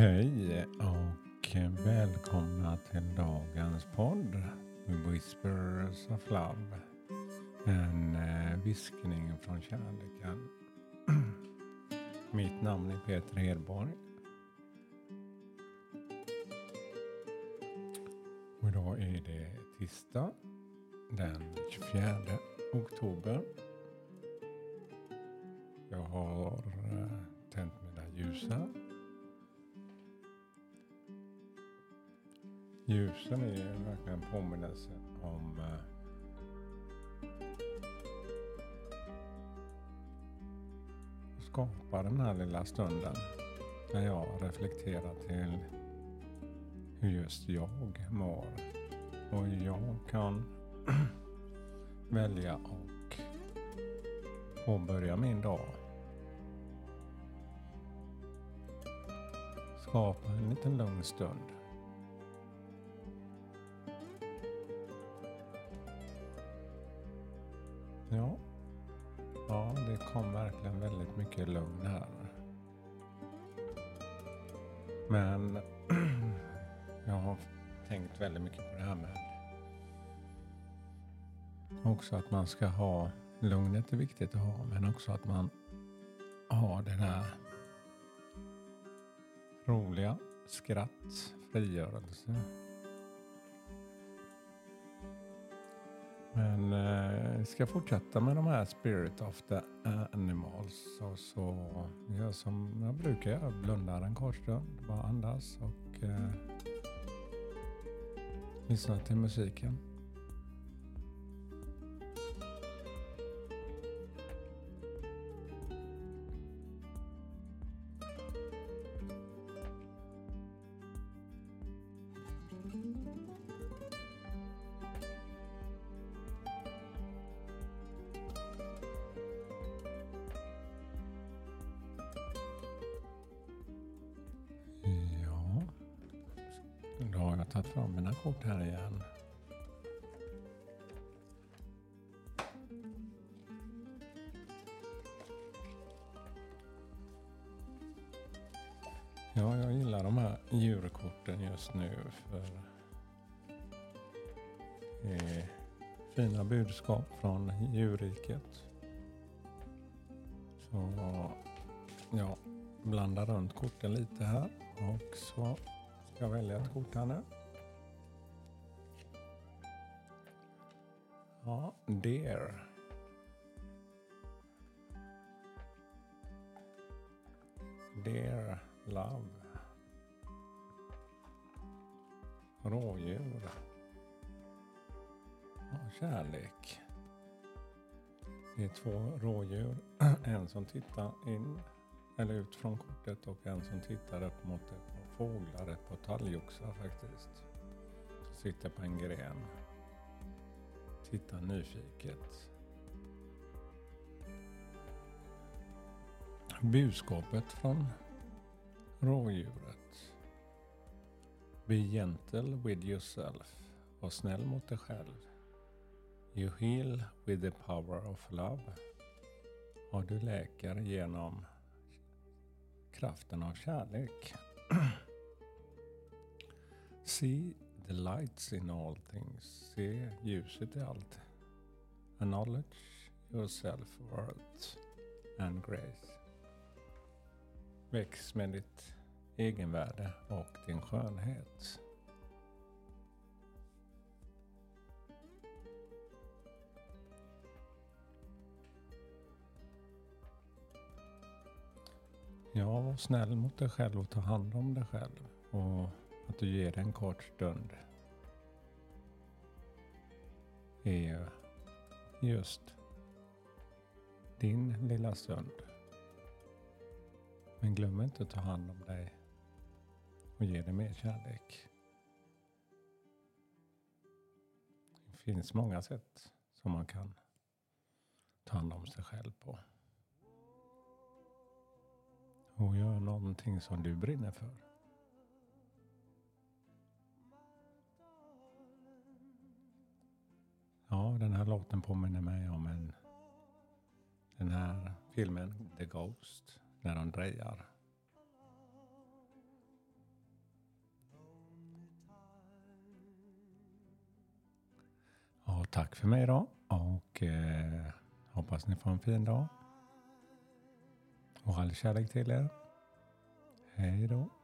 Hej och välkomna till dagens podd Whispers of Love. En eh, viskning från kärleken. Mitt namn är Peter Hedborg. Och idag är det tisdag den 24 oktober. Jag har eh, tänt mina ljus här. Ljusen är ju verkligen en påminnelse om eh, att skapa den här lilla stunden när jag reflekterar till hur just jag mår. Och hur jag kan välja och påbörja min dag. Skapa en liten lugn stund. Ja, ja det kom verkligen väldigt mycket lugn här. Men jag har tänkt väldigt mycket på det här med också att man ska ha lugnet är viktigt att ha men också att man har det där roliga skratt, frigörelse. Men eh, vi ska fortsätta med de här Spirit of the Animals. Och så gör som jag brukar göra, blundar en kort stund, bara andas och eh, lyssnar till musiken. Då har jag tagit fram mina kort här igen. Ja, jag gillar de här djurkorten just nu för det är fina budskap från djurriket. Så ja, blanda runt korten lite här och så jag välja ett kort här nu. Ja, Dear. Dear Love. Rådjur. Ja, kärlek. Det är två rådjur. En som tittar in eller ut från kortet och en som tittar upp mot det på fåglar, ett par talgoxar faktiskt. Sitter på en gren. Tittar nyfiket. Budskapet från rådjuret. Be gentle with yourself. Var snäll mot dig själv. You heal with the power of love. Och du läker genom kraften av kärlek. See the lights in all things. Se ljuset i allt. Acknowledge yourself, worth and grace. Väx med ditt egenvärde och din skönhet. Ja, var snäll mot dig själv och ta hand om dig själv. Och att du ger en kort stund. Är just din lilla stund. Men glöm inte att ta hand om dig och ge dig mer kärlek. Det finns många sätt som man kan ta hand om sig själv på. Och gör någonting som du brinner för. Den här låten påminner mig om en, den här filmen The Ghost, när de drejar. Ja, tack för mig då och eh, hoppas ni får en fin dag. Och all kärlek till er. Hej då.